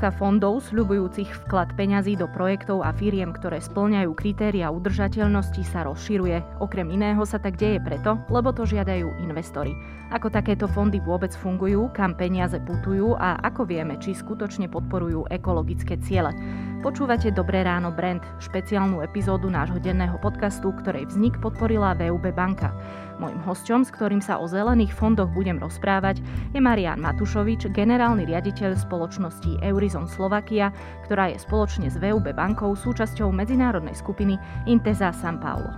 Ponuka fondov sľubujúcich vklad peňazí do projektov a firiem, ktoré splňajú kritéria udržateľnosti, sa rozširuje. Okrem iného sa tak deje preto, lebo to žiadajú investori. Ako takéto fondy vôbec fungujú, kam peniaze putujú a ako vieme, či skutočne podporujú ekologické ciele. Počúvate Dobré ráno Brand, špeciálnu epizódu nášho denného podcastu, ktorej vznik podporila VUB banka. Mojím hosťom, s ktorým sa o zelených fondoch budem rozprávať, je Marian Matušovič, generálny riaditeľ spoločnosti Eurizon Slovakia, ktorá je spoločne s VUB bankou súčasťou medzinárodnej skupiny Intesa San Paulo.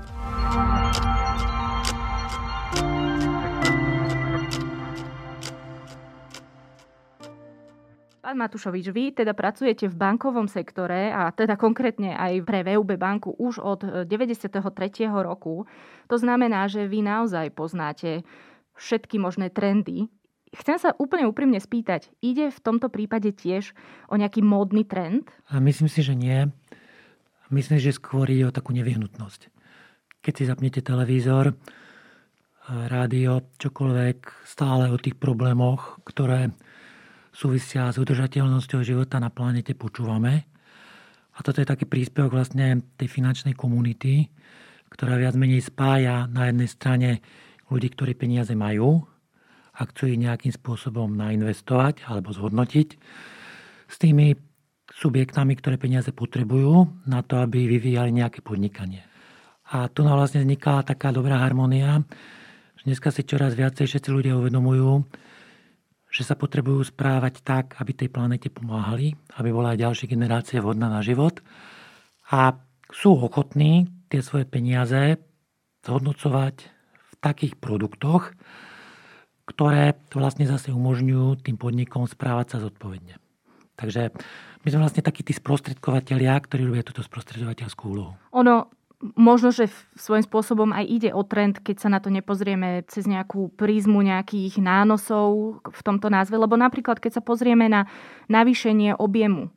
Pán Matušovič, vy teda pracujete v bankovom sektore a teda konkrétne aj pre VUB banku už od 93. roku. To znamená, že vy naozaj poznáte všetky možné trendy. Chcem sa úplne úprimne spýtať, ide v tomto prípade tiež o nejaký módny trend? A myslím si, že nie. Myslím, že skôr ide o takú nevyhnutnosť. Keď si zapnete televízor, rádio, čokoľvek, stále o tých problémoch, ktoré súvisia s udržateľnosťou života na planete počúvame. A toto je taký príspevok vlastne tej finančnej komunity, ktorá viac menej spája na jednej strane ľudí, ktorí peniaze majú a chcú ich nejakým spôsobom nainvestovať alebo zhodnotiť s tými subjektami, ktoré peniaze potrebujú na to, aby vyvíjali nejaké podnikanie. A tu nám vlastne vzniká taká dobrá harmonia, že dneska si čoraz viacej všetci ľudia uvedomujú, že sa potrebujú správať tak, aby tej planete pomáhali, aby bola aj ďalšia generácia vhodná na život a sú ochotní tie svoje peniaze zhodnocovať v takých produktoch, ktoré vlastne zase umožňujú tým podnikom správať sa zodpovedne. Takže my sme vlastne takí tí sprostredkovateľia, ktorí robia túto sprostredovateľskú úlohu. Ono možno, že svojím spôsobom aj ide o trend, keď sa na to nepozrieme cez nejakú prízmu nejakých nánosov v tomto názve, lebo napríklad keď sa pozrieme na navýšenie objemu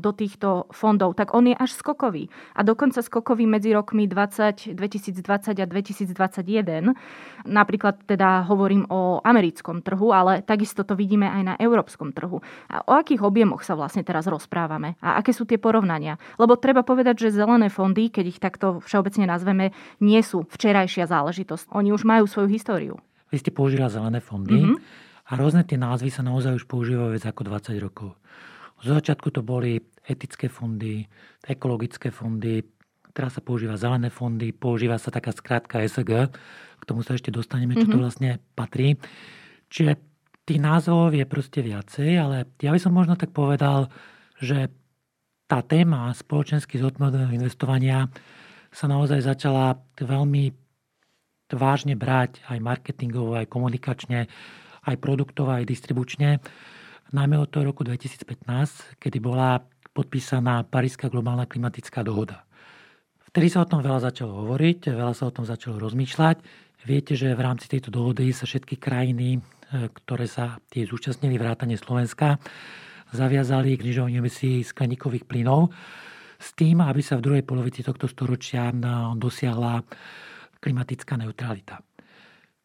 do týchto fondov, tak on je až skokový. A dokonca skokový medzi rokmi 20, 2020 a 2021. Napríklad teda hovorím o americkom trhu, ale takisto to vidíme aj na európskom trhu. A o akých objemoch sa vlastne teraz rozprávame? A aké sú tie porovnania? Lebo treba povedať, že zelené fondy, keď ich takto všeobecne nazveme, nie sú včerajšia záležitosť. Oni už majú svoju históriu. Vy ste použila zelené fondy mm-hmm. a rôzne tie názvy sa naozaj už používajú viac ako 20 rokov. Z začiatku to boli etické fondy, ekologické fondy, teraz sa používa zelené fondy, používa sa taká skrátka SG, k tomu sa ešte dostaneme, čo to mhm. vlastne patrí. Čiže tých názvov je proste viacej, ale ja by som možno tak povedal, že tá téma spoločensky zodpovedného investovania sa naozaj začala veľmi vážne brať aj marketingovo, aj komunikačne, aj produktovo, aj distribučne najmä od toho roku 2015, kedy bola podpísaná Paríska globálna klimatická dohoda. Vtedy sa o tom veľa začalo hovoriť, veľa sa o tom začalo rozmýšľať. Viete, že v rámci tejto dohody sa všetky krajiny, e, ktoré sa tie zúčastnili vrátane Slovenska, zaviazali k znižovaniu emisí skleníkových plynov s tým, aby sa v druhej polovici tohto storočia dosiahla klimatická neutralita.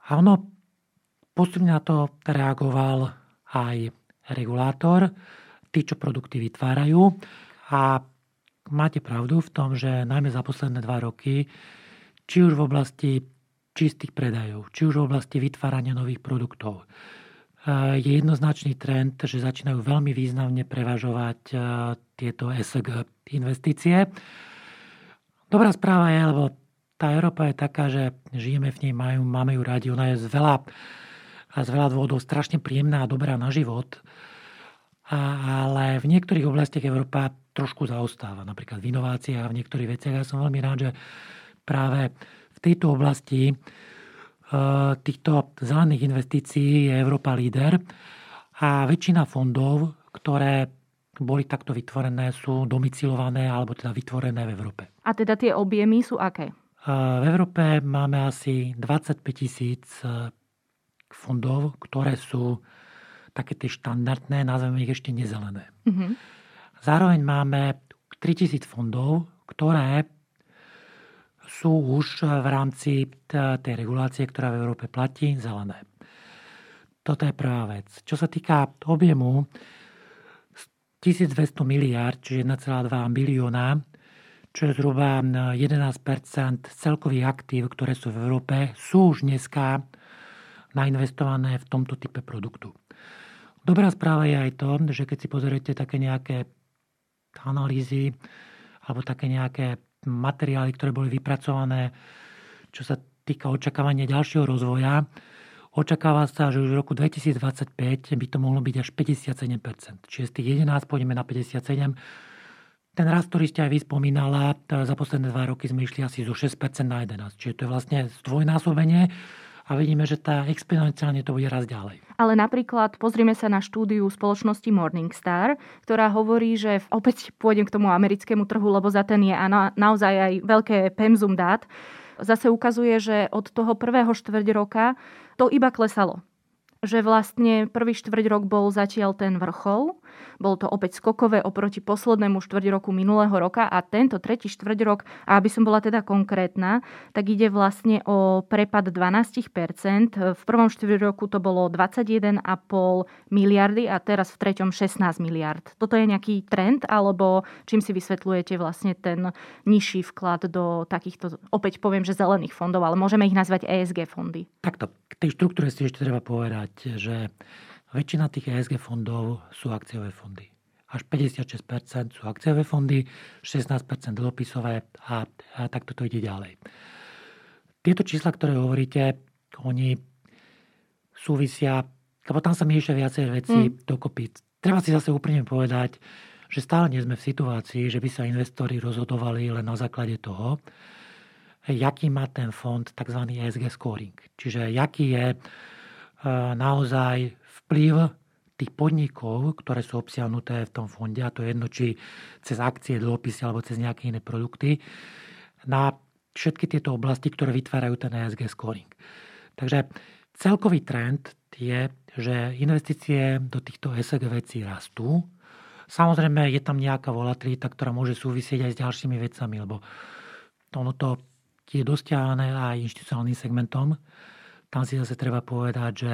A ono postupne na to reagoval aj regulátor, tí, čo produkty vytvárajú. A máte pravdu v tom, že najmä za posledné dva roky, či už v oblasti čistých predajov, či už v oblasti vytvárania nových produktov, je jednoznačný trend, že začínajú veľmi významne prevažovať e, tieto ESG investície. Dobrá správa je, lebo tá Európa je taká, že žijeme v nej, majú, máme ju radi, ona je z veľa, z veľa dôvodov strašne príjemná a dobrá na život ale v niektorých oblastiach Európa trošku zaostáva, napríklad v inováciách a v niektorých veciach. Ja som veľmi rád, že práve v tejto oblasti e, týchto zelených investícií je Európa líder a väčšina fondov, ktoré boli takto vytvorené, sú domicilované alebo teda vytvorené v Európe. A teda tie objemy sú aké? E, v Európe máme asi 25 tisíc fondov, ktoré sú také tie štandardné, nazveme ich ešte nezelené. Mm-hmm. Zároveň máme 3000 fondov, ktoré sú už v rámci tej regulácie, ktorá v Európe platí, zelené. Toto je prvá vec. Čo sa týka objemu, 1200 miliard, čiže 1,2 bilióna, čo je zhruba 11% celkových aktív, ktoré sú v Európe, sú už dneska nainvestované v tomto type produktu. Dobrá správa je aj to, že keď si pozriete také nejaké analýzy alebo také nejaké materiály, ktoré boli vypracované, čo sa týka očakávania ďalšieho rozvoja, Očakáva sa, že už v roku 2025 by to mohlo byť až 57%. Čiže z tých 11 pôjdeme na 57. Ten rast, ktorý ste aj vy spomínala, za posledné dva roky sme išli asi zo 6% na 11. Čiže to je vlastne zdvojnásobenie a vidíme, že tá exponenciálne to bude raz ďalej. Ale napríklad pozrieme sa na štúdiu spoločnosti Morningstar, ktorá hovorí, že opäť pôjdem k tomu americkému trhu, lebo za ten je naozaj aj veľké pemzum dát. Zase ukazuje, že od toho prvého štvrť roka to iba klesalo že vlastne prvý štvrť rok bol zatiaľ ten vrchol. Bol to opäť skokové oproti poslednému štvrť roku minulého roka a tento tretí štvrť rok, a aby som bola teda konkrétna, tak ide vlastne o prepad 12%. V prvom štvrť roku to bolo 21,5 miliardy a teraz v treťom 16 miliard. Toto je nejaký trend, alebo čím si vysvetľujete vlastne ten nižší vklad do takýchto, opäť poviem, že zelených fondov, ale môžeme ich nazvať ESG fondy. Takto, k tej štruktúre si ešte treba povedať, že väčšina tých ESG fondov sú akciové fondy. Až 56% sú akciové fondy, 16% dlhopisové a, a takto to ide ďalej. Tieto čísla, ktoré hovoríte, oni súvisia, lebo tam sa miešia viacej veci mm. dokopy. Treba si zase úprimne povedať, že stále nie sme v situácii, že by sa investori rozhodovali len na základe toho, jaký má ten fond tzv. ESG scoring. Čiže jaký je naozaj vplyv tých podnikov, ktoré sú obsiahnuté v tom fonde, a to je jedno, či cez akcie, dlhopisy alebo cez nejaké iné produkty, na všetky tieto oblasti, ktoré vytvárajú ten ESG scoring. Takže celkový trend je, že investície do týchto ESG vecí rastú. Samozrejme, je tam nejaká volatilita, ktorá môže súvisieť aj s ďalšími vecami, lebo ono to je dosťahané aj inštitucionálnym segmentom. Tam si zase treba povedať, že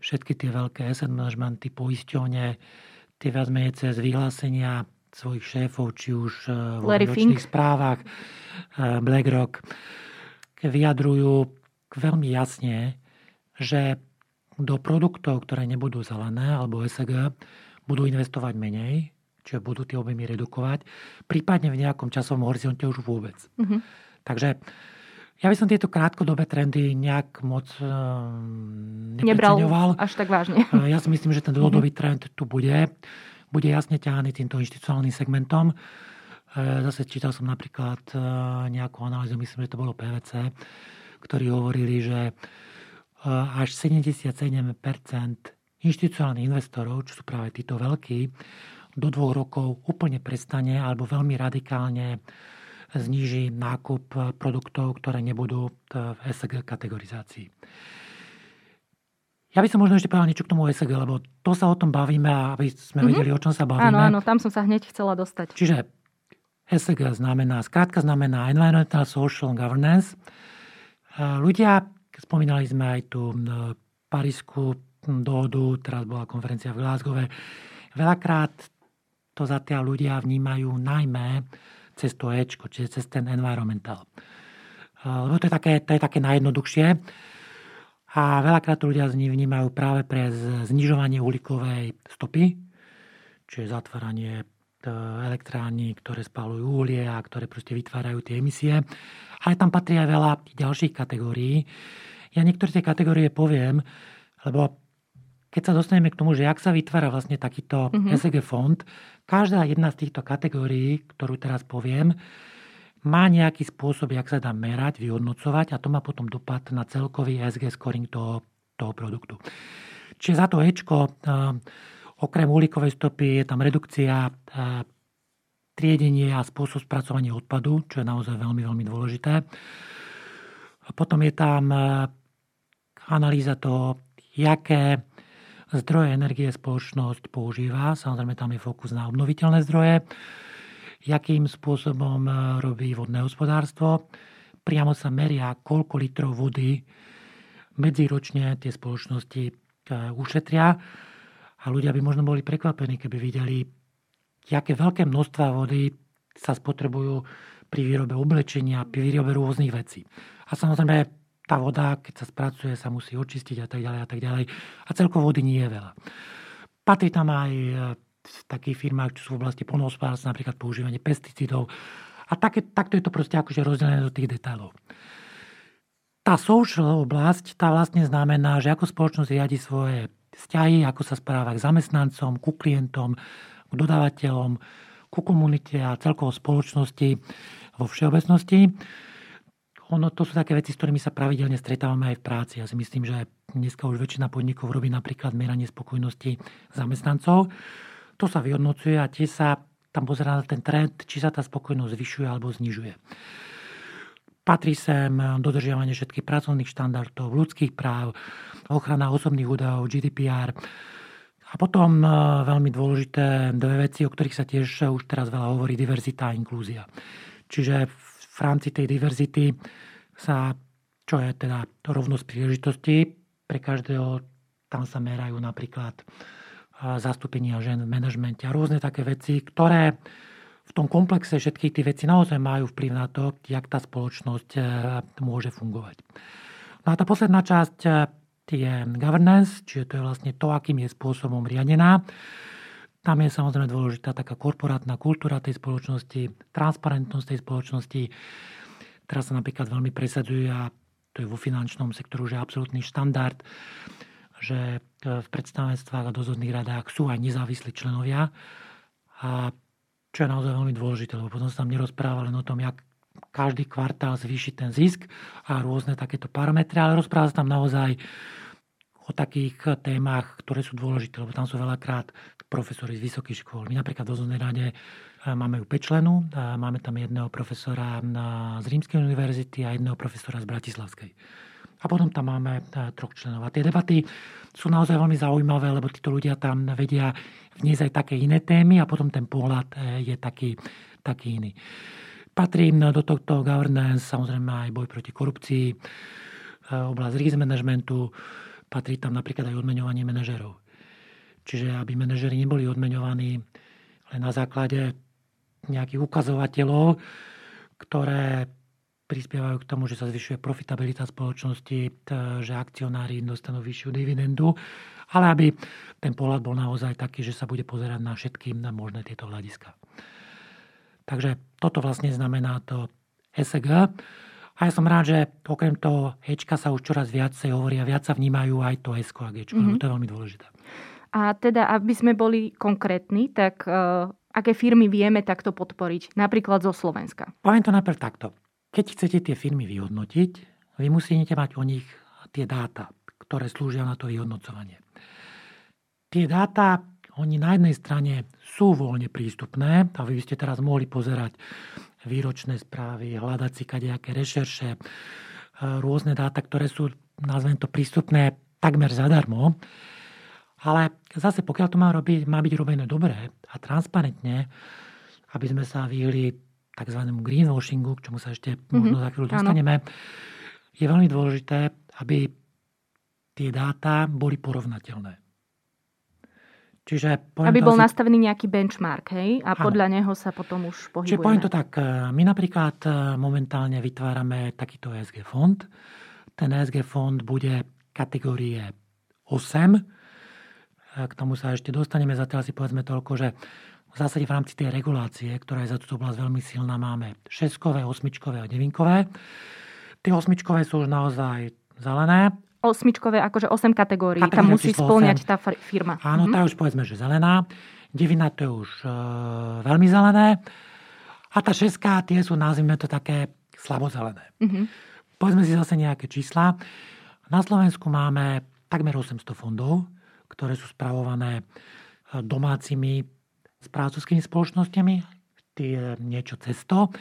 všetky tie veľké asset managementy, poisťovne, tie viac menej cez vyhlásenia svojich šéfov, či už e, vo ročných správach e, BlackRock, vyjadrujú veľmi jasne, že do produktov, ktoré nebudú zelené alebo SG, budú investovať menej, čiže budú tie objemy redukovať, prípadne v nejakom časovom horizonte už vôbec. Mm-hmm. Takže ja by som tieto krátkodobé trendy nejak moc uh, Nebral až tak vážne. Eh, ja si myslím, že ten dlhodobý mhm. trend tu bude. Bude jasne ťahaný týmto inštitucionálnym segmentom. Eh, zase čítal som napríklad nejakú analýzu, myslím, že to bolo PVC, ktorí hovorili, že až 77% inštitucionálnych investorov, čo sú práve títo veľkí, do dvoch rokov úplne prestane alebo veľmi radikálne zníži nákup produktov, ktoré nebudú v ESG kategorizácii. Ja by som možno ešte povedal niečo k tomu ESG, lebo to sa o tom bavíme a aby sme mm-hmm. vedeli, o čom sa bavíme. Áno, áno, tam som sa hneď chcela dostať. Čiže ESG znamená, skrátka znamená Environmental Social Governance. Ľudia, spomínali sme aj tú Parísku dohodu, teraz bola konferencia v Glasgow, veľakrát to zatiaľ ľudia vnímajú najmä cez to Ečko, čiže cez ten environmental. Lebo to je také, to je také najjednoduchšie. A veľakrát to ľudia vnímajú práve pre znižovanie uhlíkovej stopy, čiže zatváranie e, elektrární, ktoré spálujú uhlie a ktoré proste vytvárajú tie emisie. Ale tam patrí aj veľa ďalších kategórií. Ja niektoré tie kategórie poviem, lebo keď sa dostaneme k tomu, že jak sa vytvára vlastne takýto mm-hmm. SG fond, Každá jedna z týchto kategórií, ktorú teraz poviem, má nejaký spôsob, jak sa dá merať, vyhodnocovať a to má potom dopad na celkový SG scoring toho, toho produktu. Čiže za to Ečko, okrem uhlíkovej stopy je tam redukcia triedenie a spôsob spracovania odpadu, čo je naozaj veľmi, veľmi dôležité. Potom je tam analýza toho, jaké zdroje energie spoločnosť používa. Samozrejme, tam je fokus na obnoviteľné zdroje. Jakým spôsobom e, robí vodné hospodárstvo. Priamo sa meria, koľko litrov vody medziročne tie spoločnosti e, ušetria. A ľudia by možno boli prekvapení, keby videli, aké veľké množstva vody sa spotrebujú pri výrobe oblečenia, pri výrobe rôznych vecí. A samozrejme, tá voda, keď sa spracuje, sa musí očistiť a tak ďalej a tak ďalej. A celkovo vody nie je veľa. Patrí tam aj e, v takých firmách, čo sú v oblasti polnohospodárstva, napríklad používanie pesticídov. A také, takto je to proste akože rozdelené do tých detailov. Tá social oblasť, tá vlastne znamená, že ako spoločnosť riadi svoje vzťahy, ako sa správa k zamestnancom, ku klientom, k dodávateľom, ku komunite a celkovo spoločnosti vo všeobecnosti. Ono, to sú také veci, s ktorými sa pravidelne stretávame aj v práci. Ja si myslím, že dneska už väčšina podnikov robí napríklad meranie spokojnosti zamestnancov. To sa vyhodnocuje a tiež sa tam pozerá na ten trend, či sa tá spokojnosť zvyšuje alebo znižuje. Patrí sem dodržiavanie všetkých pracovných štandardov, ľudských práv, ochrana osobných údajov, GDPR. A potom e, veľmi dôležité dve veci, o ktorých sa tiež už teraz veľa hovorí, diverzita a inklúzia. Čiže v rámci tej diverzity sa, čo je teda rovnosť príležitosti, pre každého tam sa merajú napríklad zastúpenia žen v manažmente a rôzne také veci, ktoré v tom komplexe všetkých tých vecí naozaj majú vplyv na to, jak tá spoločnosť e, môže fungovať. No a tá posledná časť e, je governance, čiže to je vlastne to, akým je spôsobom riadená. Tam je samozrejme dôležitá taká korporátna kultúra tej spoločnosti, transparentnosť tej spoločnosti. Teraz sa napríklad veľmi presadzuje a to je vo finančnom sektoru, že absolútny štandard, že e, v predstavenstvách a dozorných radách sú aj nezávislí členovia. A čo je naozaj veľmi dôležité, lebo potom sa tam nerozpráva len o tom, jak každý kvartál zvýšiť ten zisk a rôzne takéto parametre, ale rozpráva sa tam naozaj o takých témach, ktoré sú dôležité, lebo tam sú veľakrát profesori z vysokých škôl. My napríklad v dozornej rade e, máme ju 5 členov, máme tam jedného profesora z Rímskej univerzity a jedného profesora z Bratislavskej. A potom tam máme e, troch členov. A tie debaty sú naozaj veľmi zaujímavé, lebo títo ľudia tam vedia vniesť aj také iné témy a potom ten pohľad je taký, taký iný. Patrí do tohto governance samozrejme aj boj proti korupcii, oblasť risk managementu, patrí tam napríklad aj odmeňovanie manažerov. Čiže aby manažeri neboli odmeňovaní len na základe nejakých ukazovateľov, ktoré prispievajú k tomu, že sa zvyšuje profitabilita spoločnosti, že akcionári dostanú vyššiu dividendu, ale aby ten pohľad bol naozaj taký, že sa bude pozerať na všetky na možné tieto hľadiska. Takže toto vlastne znamená to SG. A ja som rád, že okrem toho Hčka sa už čoraz viacej hovorí a viac sa vnímajú aj to S a G. Mm-hmm. To je veľmi dôležité. A teda, aby sme boli konkrétni, tak uh, aké firmy vieme takto podporiť? Napríklad zo Slovenska. Poviem to najprv takto. Keď chcete tie firmy vyhodnotiť, vy musíte mať o nich tie dáta, ktoré slúžia na to vyhodnocovanie. Tie dáta, oni na jednej strane sú voľne prístupné a vy by ste teraz mohli pozerať výročné správy, hľadať si kadejaké rešerše, e, rôzne dáta, ktoré sú, nazvem to, prístupné takmer zadarmo. Ale zase, pokiaľ to má, robiť, má byť robené dobre a transparentne, aby sme sa vyhli tzv. greenwashingu, k čomu sa ešte mm-hmm. možno za chvíľu dostaneme, ano. je veľmi dôležité, aby tie dáta boli porovnateľné. Čiže aby bol asi... nastavený nejaký benchmark, hej? A podľa neho sa potom už pohybujeme. Čiže poviem to tak, e, my napríklad e, momentálne vytvárame takýto ESG fond. Ten ESG fond bude kategórie 8, k tomu sa ešte dostaneme. Zatiaľ si povedzme toľko, že v zásade v rámci tej regulácie, ktorá je za túto oblasť veľmi silná, máme šeskové, osmičkové a devinkové. Tie osmičkové sú už naozaj zelené. Osmičkové, akože 8 kategórií. Kategória Tam musí splňať 8. tá firma. Áno, mhm. tá už povedzme, že zelená. Devina to je už e, veľmi zelené. A tá šeská, tie sú, nazvime to také slabozelené. Mm-hmm. Povedzme si zase nejaké čísla. Na Slovensku máme takmer 800 fondov ktoré sú spravované e, domácimi správcovskými spoločnosťami, tie niečo cez 100.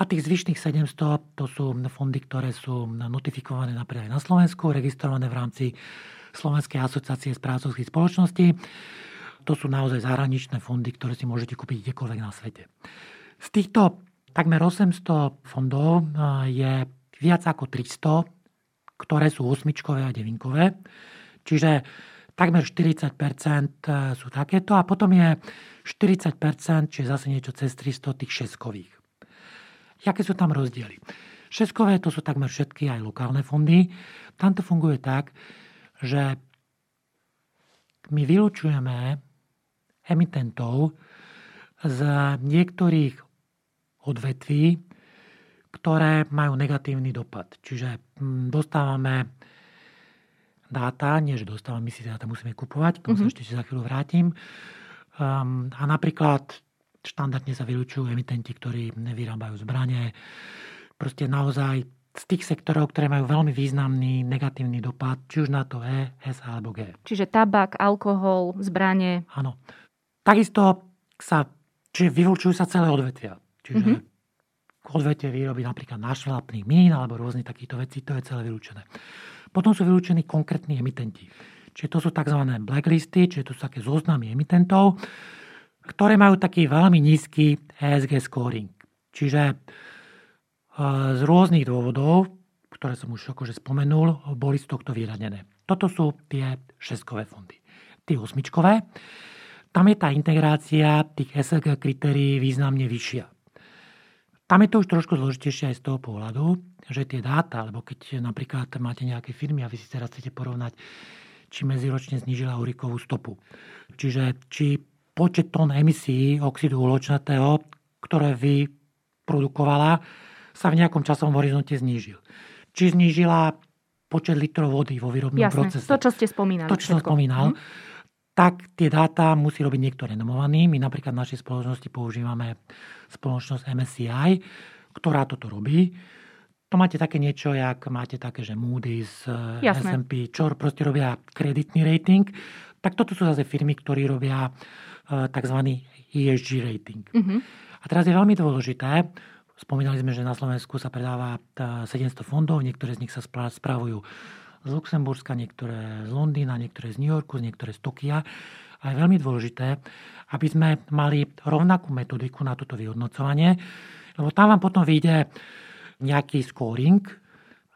A tých zvyšných 700 to sú fondy, ktoré sú notifikované napríklad na Slovensku, registrované v rámci Slovenskej asociácie správcovských spoločností. To sú naozaj zahraničné fondy, ktoré si môžete kúpiť kdekoľvek na svete. Z týchto takmer 800 fondov e, je viac ako 300, ktoré sú osmičkové a devinkové. Čiže takmer 40% sú takéto a potom je 40% čiže zase niečo cez 300 tých šeskových. Jaké sú tam rozdiely? Šeskové to sú takmer všetky aj lokálne fondy. Tam to funguje tak, že my vylúčujeme emitentov z niektorých odvetví, ktoré majú negatívny dopad. Čiže mm, dostávame dáta, nie že dostávame, my si dáta musíme kupovať, k tomu mm-hmm. sa mhm. ešte za chvíľu vrátim. Um, a napríklad štandardne sa vylúčujú emitenti, ktorí nevyrábajú zbranie. Proste naozaj z tých sektorov, ktoré majú veľmi významný negatívny dopad, či už na to E, S alebo G. Čiže tabak, alkohol, zbranie. Áno. Takisto sa, čiže vylučujú sa celé odvetvia. Čiže mm-hmm. odvetvie výroby napríklad našlapných mín alebo rôznych takýchto vecí, to je celé vylúčené. Potom sú vylúčení konkrétni emitenti. Čiže to sú tzv. blacklisty, čiže to sú také zoznamy emitentov, ktoré majú taký veľmi nízky ESG scoring. Čiže z rôznych dôvodov, ktoré som už akože spomenul, boli z tohto vyradené. Toto sú tie šestkové fondy. Tie osmičkové, tam je tá integrácia tých SLG kritérií významne vyššia. Tam je to už trošku zložitejšie aj z toho pohľadu, že tie dáta, alebo keď napríklad máte nejaké firmy a vy si teraz chcete porovnať, či medziročne znižila urikovú stopu. Čiže či počet tón emisí oxidu uhločnatého, ktoré vy produkovala, sa v nejakom časovom horizonte znížil. Či znížila počet litrov vody vo výrobnom Jasne, procese. to, čo ste spomínali. To, čo som spomínal. Mm tak tie dáta musí robiť niekto renomovaný. My napríklad v našej spoločnosti používame spoločnosť MSCI, ktorá toto robí. To máte také niečo, jak máte také, že Moody's, eh, Jasné. S&P, čo proste robia kreditný rating. Tak toto sú zase firmy, ktorí robia eh, tzv. ESG rating. Mm-hmm. A teraz je veľmi dôležité, spomínali sme, že na Slovensku sa predáva 700 fondov, niektoré z nich sa spravujú z Luxemburska, niektoré z Londýna, niektoré z New Yorku, niektoré z Tokia. A je veľmi dôležité, aby sme mali rovnakú metodiku na toto vyhodnocovanie, lebo tam vám potom vyjde nejaký scoring.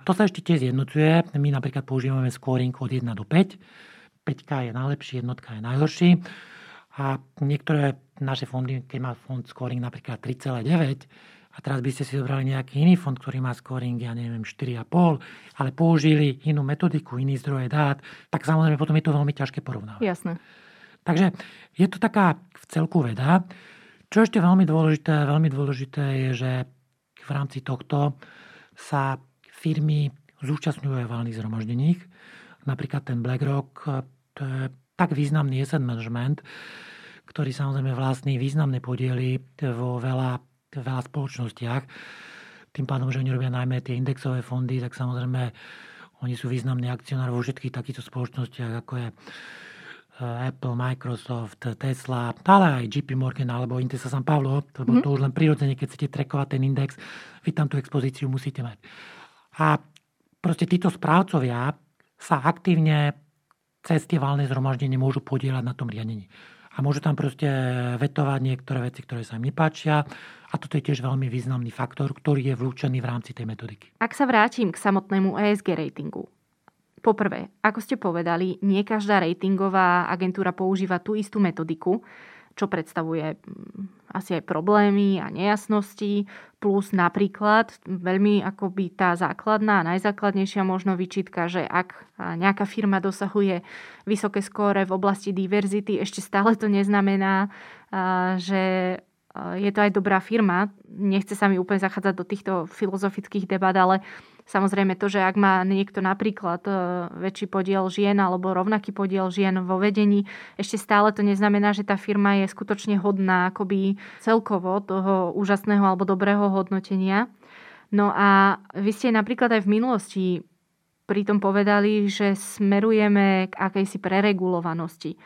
To sa ešte tiež zjednocuje. My napríklad používame scoring od 1 do 5. 5 je najlepší, jednotka je najhorší. A niektoré naše fondy, keď má fond scoring napríklad 3,9, a teraz by ste si zobrali nejaký iný fond, ktorý má scoring, ja neviem, 4,5, ale použili inú metodiku, iný zdroje dát, tak samozrejme potom je to veľmi ťažké porovnávať. Jasné. Takže je to taká v celku veda. Čo ešte veľmi dôležité, veľmi dôležité je, že v rámci tohto sa firmy zúčastňujú aj valných zhromaždení. Napríklad ten BlackRock, to je tak významný asset management, ktorý samozrejme vlastní významné podiely vo veľa veľa spoločnostiach. Tým pádom, že oni robia najmä tie indexové fondy, tak samozrejme oni sú významní akcionári vo všetkých takýchto spoločnostiach, ako je eh, Apple, Microsoft, Tesla, ale aj JP Morgan alebo Intesa San Pablo, lebo mm-hmm. to už len prirodzene, keď chcete trekovať ten index, vy tam tú expozíciu musíte mať. A proste títo správcovia sa aktívne cez tie valné zhromaždenie môžu podielať na tom riadení a môžu tam proste vetovať niektoré veci, ktoré sa im nepáčia. A toto je tiež veľmi významný faktor, ktorý je vlúčený v rámci tej metodiky. Ak sa vrátim k samotnému ESG ratingu. Poprvé, ako ste povedali, nie každá ratingová agentúra používa tú istú metodiku čo predstavuje mm, asi aj problémy a nejasnosti, plus napríklad veľmi akoby tá základná, najzákladnejšia možno vyčitka, že ak nejaká firma dosahuje vysoké skóre v oblasti diverzity, ešte stále to neznamená, že je to aj dobrá firma. Nechce sa mi úplne zachádzať do týchto filozofických debat, ale Samozrejme to, že ak má niekto napríklad e, väčší podiel žien alebo rovnaký podiel žien vo vedení, ešte stále to neznamená, že tá firma je skutočne hodná akoby celkovo toho úžasného alebo dobrého hodnotenia. No a vy ste napríklad aj v minulosti pritom povedali, že smerujeme k akejsi preregulovanosti.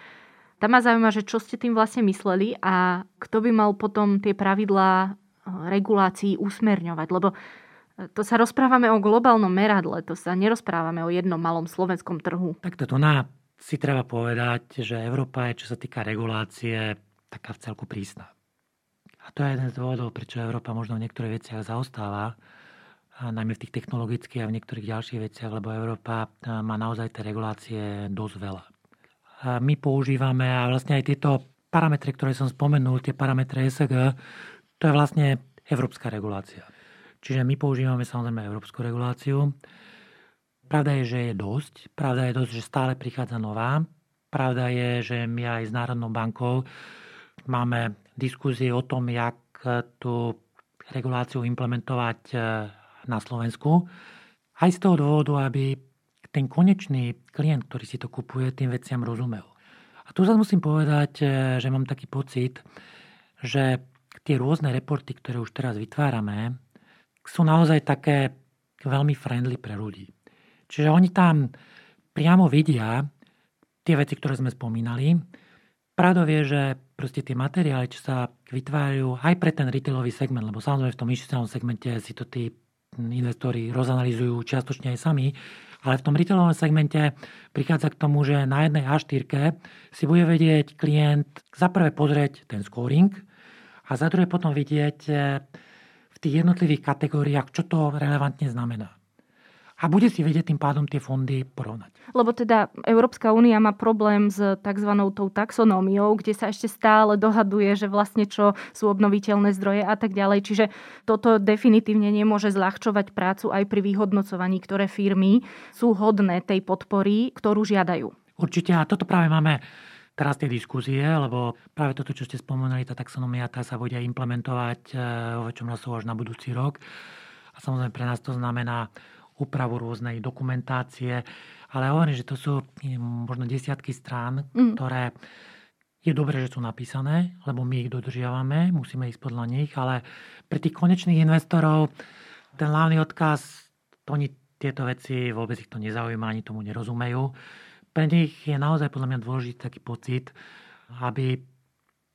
Tam ma zaujíma, že čo ste tým vlastne mysleli a kto by mal potom tie pravidlá e, regulácií usmerňovať. Lebo to sa rozprávame o globálnom meradle, to sa nerozprávame o jednom malom slovenskom trhu. Tak toto na si treba povedať, že Európa je, čo sa týka regulácie, taká v celku prísna. A to je jeden z dôvodov, prečo Európa možno v niektorých veciach zaostáva, a najmä v tých technologických a v niektorých ďalších veciach, lebo Európa má naozaj tie regulácie dosť veľa. My používame a vlastne aj tieto parametre, ktoré som spomenul, tie parametre ESG, to je vlastne európska regulácia. Čiže my používame samozrejme európsku reguláciu. Pravda je, že je dosť. Pravda je dosť, že stále prichádza nová. Pravda je, že my aj s Národnou bankou máme diskuzie o tom, jak tú reguláciu implementovať e, na Slovensku. Aj z toho dôvodu, aby ten konečný klient, ktorý si to kupuje, tým veciam rozumel. A tu zase musím povedať, e, že mám taký pocit, že tie rôzne reporty, ktoré už teraz vytvárame, sú naozaj také veľmi friendly pre ľudí. Čiže oni tam priamo vidia tie veci, ktoré sme spomínali. Pravdou je, že proste tie materiály, čo sa vytvárajú aj pre ten retailový segment, lebo samozrejme v tom inštitucionálnom segmente si to tí investori rozanalizujú čiastočne aj sami, ale v tom retailovom segmente prichádza k tomu, že na jednej A4 si bude vedieť klient za prvé pozrieť ten scoring a za druhé potom vidieť eh, v tých jednotlivých kategóriách, čo to relevantne znamená a bude si vedieť tým pádom tie fondy porovnať. Lebo teda Európska únia má problém s tzv. tou taxonómiou, kde sa ešte stále dohaduje, že vlastne čo sú obnoviteľné zdroje a tak ďalej. Čiže toto definitívne nemôže zľahčovať prácu aj pri vyhodnocovaní, ktoré firmy sú hodné tej podpory, ktorú žiadajú. Určite a toto práve máme teraz tie diskuzie, lebo práve toto, čo ste spomenuli, tá taxonomia, tá sa bude implementovať eh, vo väčšom rozsahu až na budúci rok. A samozrejme pre nás to znamená úpravu rôznej dokumentácie, ale hovorím, že to sú možno desiatky strán, mm. ktoré je dobré, že sú napísané, lebo my ich dodržiavame, musíme ísť podľa nich, ale pre tých konečných investorov ten hlavný odkaz, oni tieto veci vôbec ich to nezaujíma, ani tomu nerozumejú. Pre nich je naozaj podľa mňa dôležitý taký pocit, aby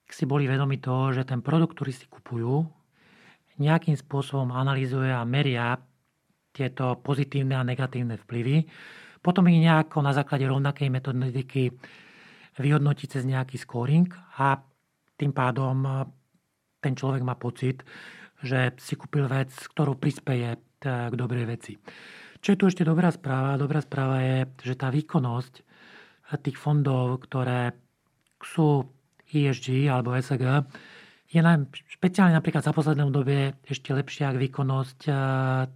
si boli vedomi toho, že ten produkt, ktorý si kupujú, nejakým spôsobom analýzuje a meria tieto pozitívne a negatívne vplyvy. Potom ich nejako na základe rovnakej metodiky vyhodnotiť cez nejaký scoring a tým pádom e, ten človek má pocit, že si kúpil vec, ktorú prispeje e, k dobrej veci. Čo je tu ešte dobrá správa? Dobrá správa je, že tá výkonnosť e, tých fondov, ktoré sú ESG alebo SG, je na, špeciálne napríklad za poslednom dobe ešte lepšia výkonnosť eh,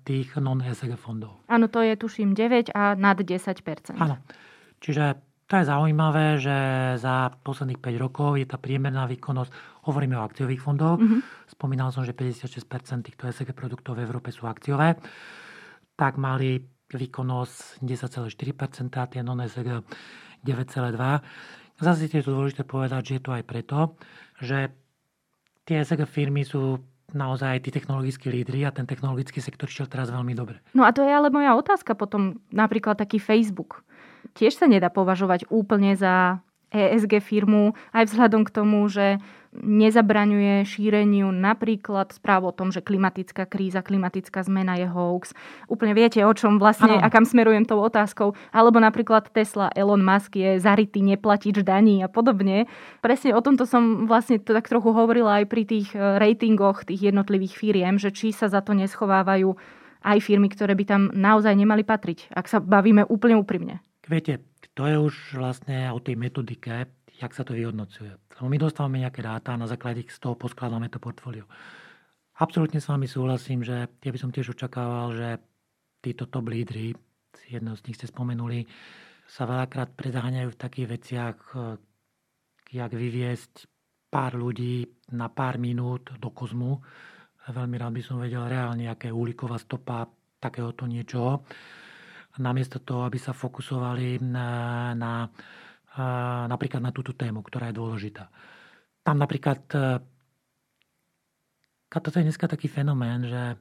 tých non-ESG fondov. Áno, to je tuším 9 a nad 10 Áno. Čiže to je zaujímavé, že za posledných 5 rokov je tá priemerná výkonnosť, hovoríme o akciových fondoch, mm-hmm. spomínal som, že 56% týchto ESG produktov v Európe sú akciové, tak mali výkonnosť 10,4%, tie non-ESG 9,2%. Zase je to dôležité povedať, že je to aj preto, že tie SG firmy sú naozaj tí technologickí lídry a ten technologický sektor šiel teraz veľmi dobre. No a to je ale moja otázka potom, napríklad taký Facebook. Tiež sa nedá považovať úplne za ESG firmu, aj vzhľadom k tomu, že nezabraňuje šíreniu napríklad správ o tom, že klimatická kríza, klimatická zmena je hoax. Úplne viete, o čom vlastne ano. a kam smerujem tou otázkou. Alebo napríklad Tesla, Elon Musk je zarytý neplatič daní a podobne. Presne o tomto som vlastne to tak trochu hovorila aj pri tých e, ratingoch tých jednotlivých firiem, že či sa za to neschovávajú aj firmy, ktoré by tam naozaj nemali patriť, ak sa bavíme úplne úprimne. Viete, to je už vlastne o tej metodike, jak sa to vyhodnocuje. My dostávame nejaké dáta na základe z toho poskladáme to portfólio. Absolútne s vami súhlasím, že ja by som tiež očakával, že títo top lídry, jedno z nich ste spomenuli, sa veľakrát predáňajú v takých veciach, jak vyviesť pár ľudí na pár minút do kozmu. Veľmi rád by som vedel reálne, je úliková stopa takéhoto niečoho namiesto toho, aby sa fokusovali na, na napríklad na túto tému, ktorá je dôležitá. Tam napríklad e, toto je dneska taký fenomén, že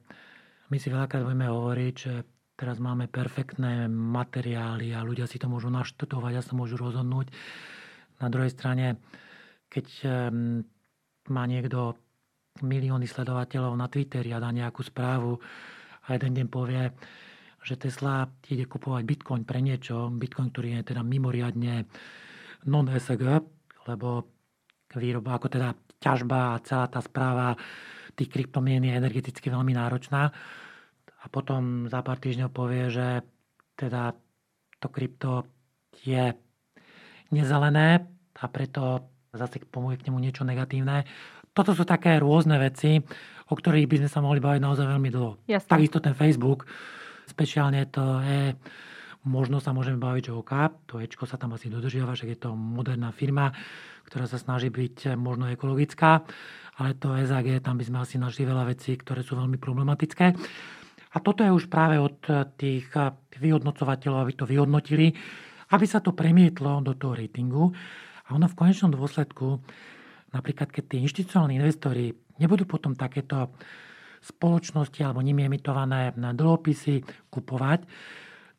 my si veľakrát budeme hovoriť, že teraz máme perfektné materiály a ľudia si to môžu naštudovať a sa môžu rozhodnúť. Na druhej strane, keď e, má niekto milióny sledovateľov na Twitteri a dá nejakú správu a jeden deň povie, že Tesla ide kupovať Bitcoin pre niečo, Bitcoin, ktorý je teda mimoriadne non-ESG, lebo výroba, ako teda ťažba a celá tá správa tých kryptomien je energeticky veľmi náročná. A potom za pár týždňov povie, že teda to krypto je nezelené a preto zase pomôže k nemu niečo negatívne. Toto sú také rôzne veci, o ktorých by sme sa mohli baviť naozaj veľmi dlho. Jasne. Takisto ten Facebook, speciálne to je Možno sa môžeme baviť, že OK, to Ečko sa tam asi dodržiava, že je to moderná firma, ktorá sa snaží byť možno ekologická, ale to SAG, tam by sme asi našli veľa vecí, ktoré sú veľmi problematické. A toto je už práve od tých vyhodnocovateľov, aby to vyhodnotili, aby sa to premietlo do toho ratingu. A ono v konečnom dôsledku, napríklad keď tí inštitucionálni investori nebudú potom takéto spoločnosti alebo nimi emitované dlhopisy kupovať,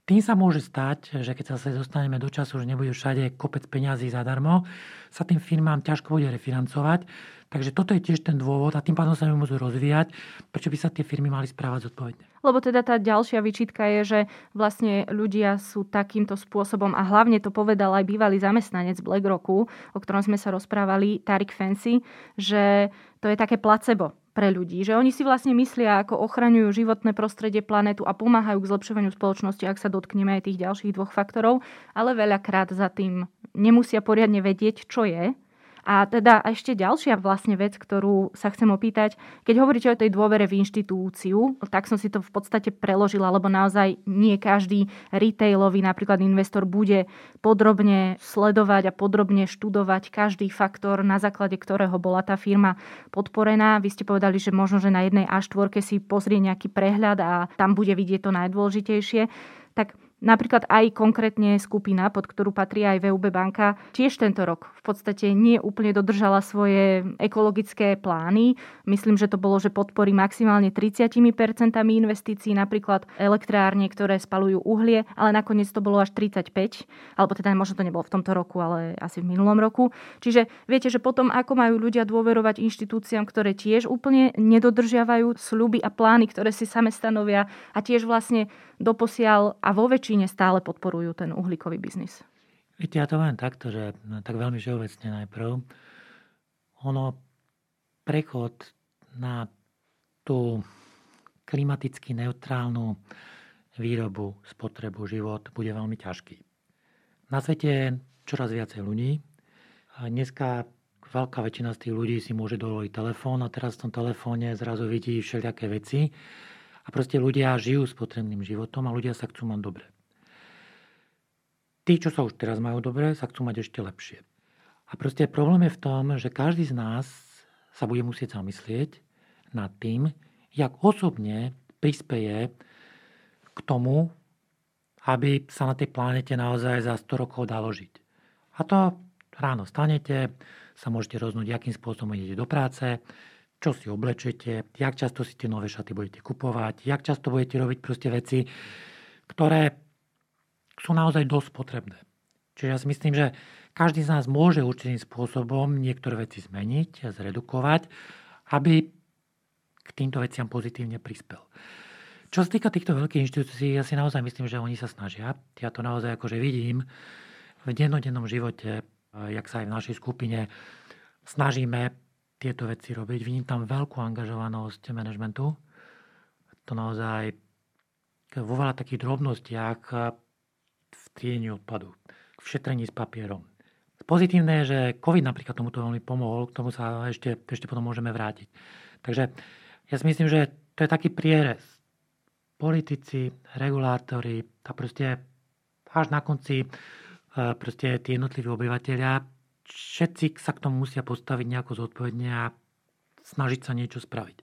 tým sa môže stať, že keď sa dostaneme do času, že nebude všade kopec peňazí zadarmo, sa tým firmám ťažko bude refinancovať. Takže toto je tiež ten dôvod a tým pádom sa môžu rozvíjať, prečo by sa tie firmy mali správať zodpovedne. Lebo teda tá ďalšia vyčitka je, že vlastne ľudia sú takýmto spôsobom a hlavne to povedal aj bývalý zamestnanec BlackRocku, o ktorom sme sa rozprávali, Tarik Fancy, že to je také placebo pre ľudí. Že oni si vlastne myslia, ako ochraňujú životné prostredie, planetu a pomáhajú k zlepšovaniu spoločnosti, ak sa dotkneme aj tých ďalších dvoch faktorov, ale veľakrát za tým nemusia poriadne vedieť, čo je a teda ešte ďalšia vlastne vec, ktorú sa chcem opýtať, keď hovoríte o tej dôvere v inštitúciu, tak som si to v podstate preložila, lebo naozaj nie každý retailový napríklad investor bude podrobne sledovať a podrobne študovať každý faktor, na základe ktorého bola tá firma podporená. Vy ste povedali, že možno, že na jednej A4 si pozrie nejaký prehľad a tam bude vidieť to najdôležitejšie. Tak Napríklad aj konkrétne skupina, pod ktorú patrí aj VUB banka, tiež tento rok v podstate nie úplne dodržala svoje ekologické plány. Myslím, že to bolo, že podporí maximálne 30% investícií, napríklad elektrárne, ktoré spalujú uhlie, ale nakoniec to bolo až 35, alebo teda možno to nebolo v tomto roku, ale asi v minulom roku. Čiže viete, že potom ako majú ľudia dôverovať inštitúciám, ktoré tiež úplne nedodržiavajú sľuby a plány, ktoré si same stanovia a tiež vlastne doposiaľ a vo väčšine stále podporujú ten uhlíkový biznis? Viete, ja to poviem takto, že tak veľmi všeobecne najprv. Ono, prechod na tú klimaticky neutrálnu výrobu, spotrebu, život bude veľmi ťažký. Na svete je čoraz viacej ľudí. A dneska veľká väčšina z tých ľudí si môže dovoliť telefón a teraz v tom telefóne zrazu vidí všelijaké veci a proste ľudia žijú spotrebným životom a ľudia sa chcú mať dobre. Tí, čo sa už teraz majú dobre, sa chcú mať ešte lepšie. A proste problém je v tom, že každý z nás sa bude musieť zamyslieť nad tým, jak osobne prispeje k tomu, aby sa na tej planete naozaj za 100 rokov dalo žiť. A to ráno stanete, sa môžete rozhodnúť, akým spôsobom idete do práce, čo si oblečete, jak často si tie nové šaty budete kupovať, jak často budete robiť proste veci, ktoré sú naozaj dosť potrebné. Čiže ja si myslím, že každý z nás môže určitým spôsobom niektoré veci zmeniť, zredukovať, aby k týmto veciam pozitívne prispel. Čo sa týka týchto veľkých inštitúcií, ja si naozaj myslím, že oni sa snažia. Ja to naozaj akože vidím v dennodennom živote, jak sa aj v našej skupine snažíme tieto veci robiť. Vidím tam veľkú angažovanosť manažmentu. To naozaj vo veľa takých drobnostiach v triedení odpadu, v šetrení s papierom. Pozitívne je, že COVID napríklad tomuto veľmi pomohol, k tomu sa ešte, ešte potom môžeme vrátiť. Takže ja si myslím, že to je taký prierez. Politici, regulátori a proste až na konci proste tí jednotliví obyvateľia všetci sa k tomu musia postaviť nejako zodpovedne a snažiť sa niečo spraviť.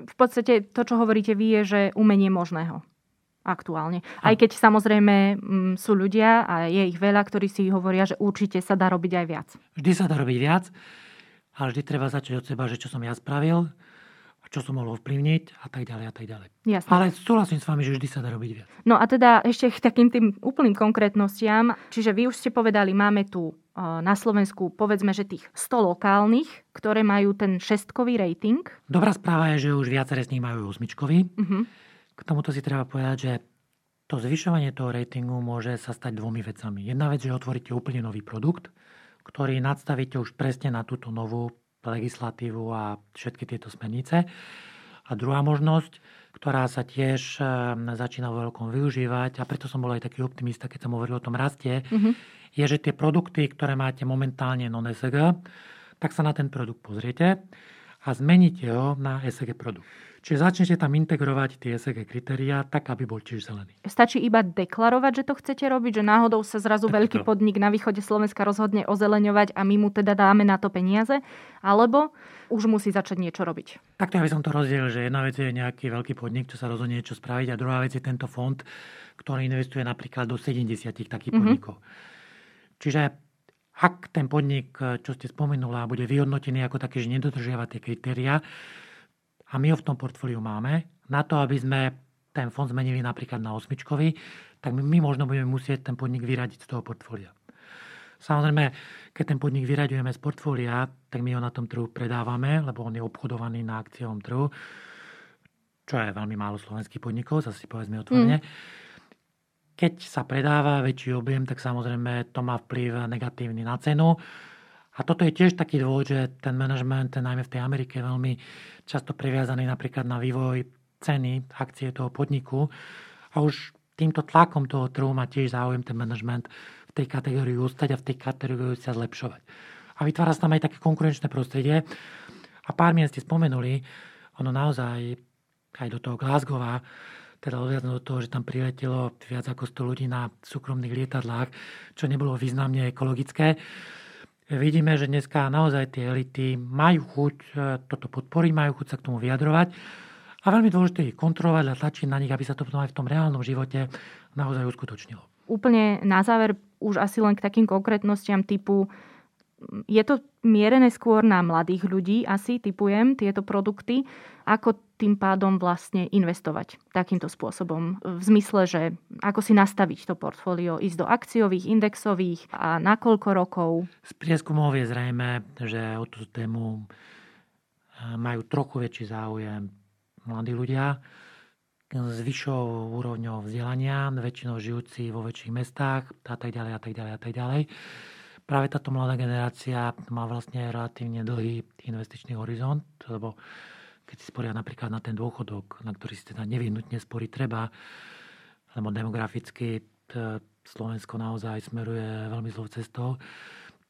V podstate to, čo hovoríte vy, je, že umenie možného aktuálne. Aj keď samozrejme mm, sú ľudia a je ich veľa, ktorí si hovoria, že určite sa dá robiť aj viac. Vždy sa dá robiť viac a vždy treba začať od seba, že čo som ja spravil, čo som mohol ovplyvniť a tak ďalej a tak ďalej. Jasne. Ale súhlasím s vami, že vždy sa dá robiť viac. No a teda ešte k takým tým úplným konkrétnostiam. Čiže vy už ste povedali, máme tu na Slovensku povedzme, že tých 100 lokálnych, ktoré majú ten šestkový rating. Dobrá správa je, že už viaceré z nich majú osmičkový. Uh-huh. K tomuto si treba povedať, že to zvyšovanie toho ratingu môže sa stať dvomi vecami. Jedna vec, že otvoríte úplne nový produkt, ktorý nadstavíte už presne na túto novú legislatívu a všetky tieto smernice. A druhá možnosť, ktorá sa tiež ehm, začína vo veľkom využívať, a preto som bol aj taký optimista, keď som hovoril o tom raste, mm-hmm. je, že tie produkty, ktoré máte momentálne non-ESG, tak sa na ten produkt pozriete a zmeníte ho na ESG produkt. Čiže začnete tam integrovať tie ESG kritériá tak, aby bol tiež zelený. Stačí iba deklarovať, že to chcete robiť, že náhodou sa zrazu tak veľký to. podnik na východe Slovenska rozhodne ozeleňovať a my mu teda dáme na to peniaze, alebo už musí začať niečo robiť. Takto ja by som to rozdielil, že jedna vec je nejaký veľký podnik, čo sa rozhodne niečo spraviť a druhá vec je tento fond, ktorý investuje napríklad do 70 takých mm-hmm. podnikov. Čiže ak ten podnik, čo ste spomenula, bude vyhodnotený ako taký, že nedodržiava tie kritéria, a my ho v tom portfóliu máme, na to, aby sme ten fond zmenili napríklad na osmičkový, tak my, my možno budeme musieť ten podnik vyradiť z toho portfólia. Samozrejme, keď ten podnik vyraďujeme z portfólia, tak my ho na tom trhu predávame, lebo on je obchodovaný na akciovom trhu, čo je veľmi málo slovenských podnikov, zase si povedzme otvorene. Mm. Keď sa predáva väčší objem, tak samozrejme to má vplyv negatívny na cenu a toto je tiež taký dôvod, že ten management, najmä v tej Amerike, je veľmi často previazaný napríklad na vývoj ceny akcie toho podniku. A už týmto tlakom toho trhu má tiež záujem ten management v tej kategórii ustať a v tej kategórii sa zlepšovať. A vytvára sa tam aj také konkurenčné prostredie. A pár mien ste spomenuli, ono naozaj aj do toho Glasgowa, teda odviazno do toho, že tam priletelo viac ako 100 ľudí na súkromných lietadlách, čo nebolo významne ekologické vidíme, že dneska naozaj tie elity majú chuť e, toto podporiť, majú chuť sa k tomu vyjadrovať. A veľmi dôležité je kontrolovať a tlačiť na nich, aby sa to potom aj v tom reálnom živote naozaj uskutočnilo. Úplne na záver už asi len k takým konkrétnostiam typu je to mierené skôr na mladých ľudí, asi typujem, tieto produkty, ako tým pádom vlastne investovať takýmto spôsobom. V zmysle, že ako si nastaviť to portfólio, ísť do akciových, indexových a na koľko rokov? Z prieskumov je zrejme, že o tú tému e, majú trochu väčší záujem mladí ľudia s vyššou úrovňou vzdelania, väčšinou žijúci vo väčších mestách a tak ďalej a tak ďalej a tak ďalej. Práve táto mladá generácia má vlastne relatívne dlhý investičný horizont, lebo keď si sporia napríklad na ten dôchodok, na ktorý si teda nevyhnutne sporiť treba, lebo demograficky Slovensko naozaj smeruje veľmi zlou cestou,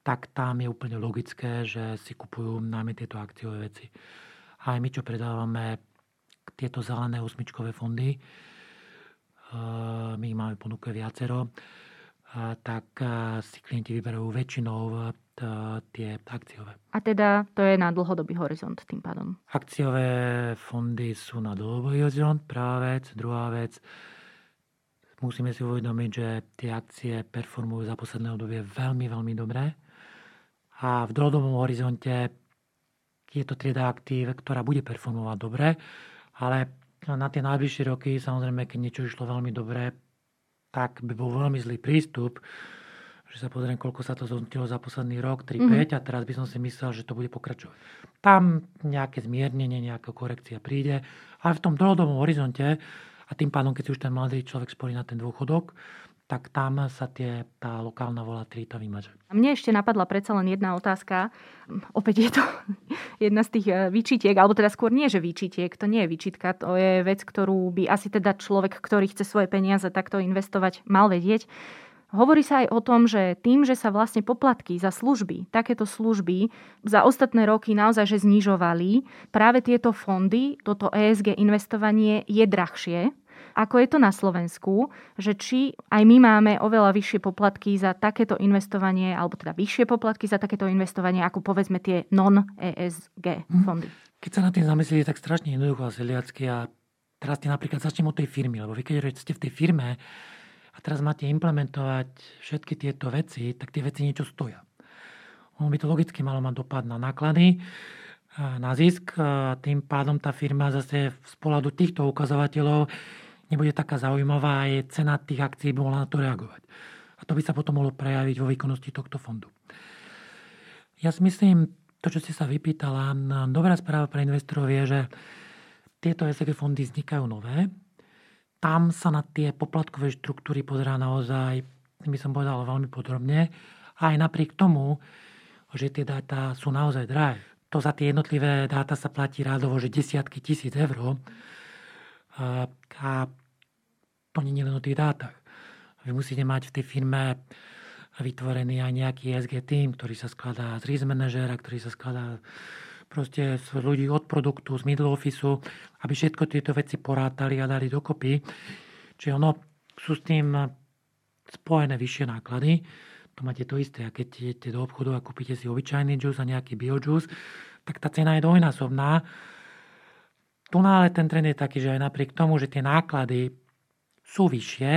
tak tam je úplne logické, že si kupujú najmä tieto akciové veci. Aj my, čo predávame tieto zelené osmičkové fondy, e, my ich máme ponuke viacero, tak si klienti vyberajú väčšinou tie akciové. A teda to je na dlhodobý horizont tým pádom? Akciové fondy sú na dlhodobý horizont, prvá vec. Druhá vec, musíme si uvedomiť, že tie akcie performujú za posledné obdobie veľmi, veľmi dobre. A v dlhodobom horizonte je to trieda aktív, ktorá bude performovať dobre, ale na tie najbližšie roky, samozrejme, keď niečo išlo veľmi dobre, tak by bol veľmi zlý prístup, že sa pozriem, koľko sa to zhodnotilo za posledný rok, 3-5 mm-hmm. a teraz by som si myslel, že to bude pokračovať. Tam nejaké zmiernenie, nejaká korekcia príde, ale v tom dlhodobom horizonte a tým pádom, keď si už ten mladý človek sporí na ten dôchodok, tak tam sa tie, tá lokálna volatilita vymaže. Mne ešte napadla predsa len jedna otázka. Opäť je to jedna z tých eh, výčitiek, alebo teda skôr nie, že výčitiek, to nie je výčitka, to je vec, ktorú by asi teda človek, ktorý chce svoje peniaze takto investovať, mal vedieť. Hovorí sa aj o tom, že tým, že sa vlastne poplatky za služby, takéto služby za ostatné roky naozaj že znižovali, práve tieto fondy, toto ESG investovanie je drahšie ako je to na Slovensku, že či aj my máme oveľa vyššie poplatky za takéto investovanie, alebo teda vyššie poplatky za takéto investovanie, ako povedzme tie non-ESG mhm. fondy. Keď sa na tým zamyslíte, tak strašne jednoducho a a teraz napríklad začnem od tej firmy, lebo vy keď ste v tej firme a teraz máte implementovať všetky tieto veci, tak tie veci niečo stoja. Ono by to logicky malo mať dopad na náklady, na zisk. Tým pádom tá firma zase z pohľadu týchto ukazovateľov nebude taká zaujímavá a cena tých akcií by mohla na to reagovať. A to by sa potom mohlo prejaviť vo výkonnosti tohto fondu. Ja si myslím, to, čo ste sa vypýtala, dobrá správa pre investorov je, že tieto ESG fondy vznikajú nové. Tam sa na tie poplatkové štruktúry pozerá naozaj, by som povedal, veľmi podrobne. A aj napriek tomu, že tie dáta sú naozaj drahé. To za tie jednotlivé dáta sa platí rádovo, že desiatky tisíc eur. A je len o tých dátach. Vy musíte mať v tej firme vytvorený aj nejaký SG team, ktorý sa skladá z risk manažera, ktorý sa skladá proste z ľudí od produktu, z middle office, aby všetko tieto veci porátali a dali dokopy. Čiže ono sú s tým spojené vyššie náklady. To máte to isté, a keď idete do obchodu a kúpite si obyčajný džús a nejaký biojuice, tak tá cena je dvojnásobná. Tu ale ten trend je taký, že aj napriek tomu, že tie náklady sú vyššie,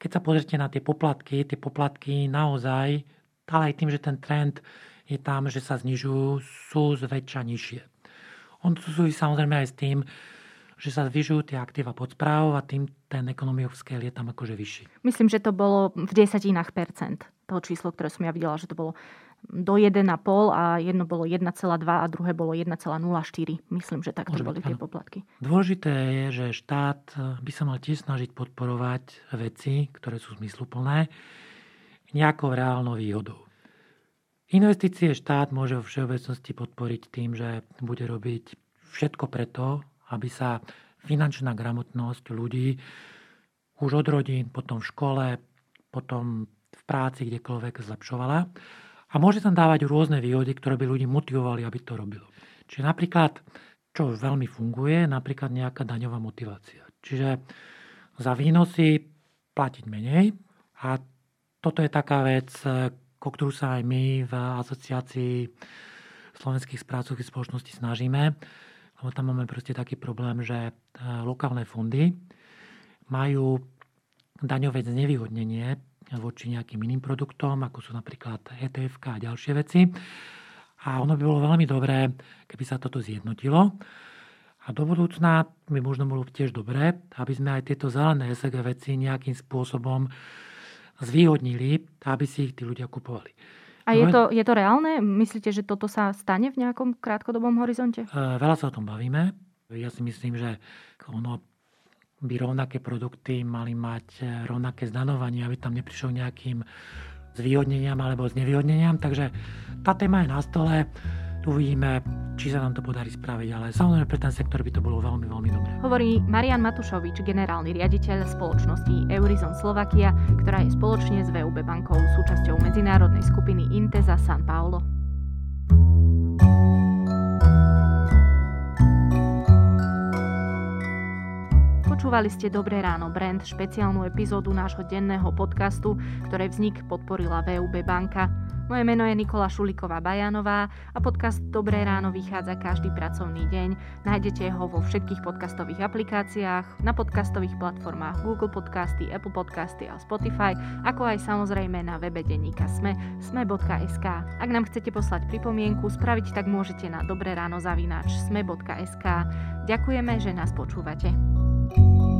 keď sa pozrite na tie poplatky, tie poplatky naozaj, ale aj tým, že ten trend je tam, že sa znižujú, sú zväčša nižšie. On to súvisí samozrejme aj s tým, že sa zvyšujú tie aktíva pod správou a tým ten economy of scale je tam akože vyšší. Myslím, že to bolo v desatinách percent, toho číslo, ktoré som ja videla, že to bolo do 1,5 a jedno bolo 1,2 a druhé bolo 1,04. Myslím, že takto Môže boli byť, tie poplatky. Dôležité je, že štát by sa mal tiež snažiť podporovať veci, ktoré sú zmysluplné, nejakou reálnou výhodou. Investície štát môže vo všeobecnosti podporiť tým, že bude robiť všetko preto, aby sa finančná gramotnosť ľudí už od rodín, potom v škole, potom v práci, kdekoľvek zlepšovala. A môže tam dávať rôzne výhody, ktoré by ľudí motivovali, aby to robilo. Čiže napríklad, čo veľmi funguje, napríklad nejaká daňová motivácia. Čiže za výnosy platiť menej a toto je taká vec, o ktorú sa aj my v asociácii slovenských správcových spoločností snažíme, lebo tam máme proste taký problém, že e, lokálne fondy majú daňové znevýhodnenie voči nejakým iným produktom, ako sú napríklad ETF a ďalšie veci. A ono by bolo veľmi dobré, keby sa toto zjednotilo. A do budúcna by možno bolo tiež dobré, aby sme aj tieto zelené SG veci nejakým spôsobom zvýhodnili, aby si ich tí ľudia kupovali. A je to, je to reálne? Myslíte, že toto sa stane v nejakom krátkodobom horizonte? Veľa sa o tom bavíme. Ja si myslím, že ono by rovnaké produkty mali mať e, rovnaké zdanovanie, aby tam neprišiel nejakým zvýhodneniam alebo znevýhodneniam. Takže tá téma je na stole uvidíme, či sa nám to podarí spraviť, ale samozrejme pre ten sektor by to bolo veľmi, veľmi dobré. Hovorí Marian Matušovič, generálny riaditeľ spoločnosti Eurizon Slovakia, ktorá je spoločne s VUB bankou súčasťou medzinárodnej skupiny Intesa San Paulo. Počúvali ste Dobré ráno Brand, špeciálnu epizódu nášho denného podcastu, ktoré vznik podporila VUB banka. Moje meno je Nikola Šuliková Bajanová a podcast Dobré ráno vychádza každý pracovný deň. Nájdete ho vo všetkých podcastových aplikáciách, na podcastových platformách Google Podcasty, Apple Podcasty a Spotify, ako aj samozrejme na webe denníka Sme, sme.sk. Ak nám chcete poslať pripomienku, spraviť tak môžete na dobré ráno zavináč sme.sk. Ďakujeme, že nás počúvate. you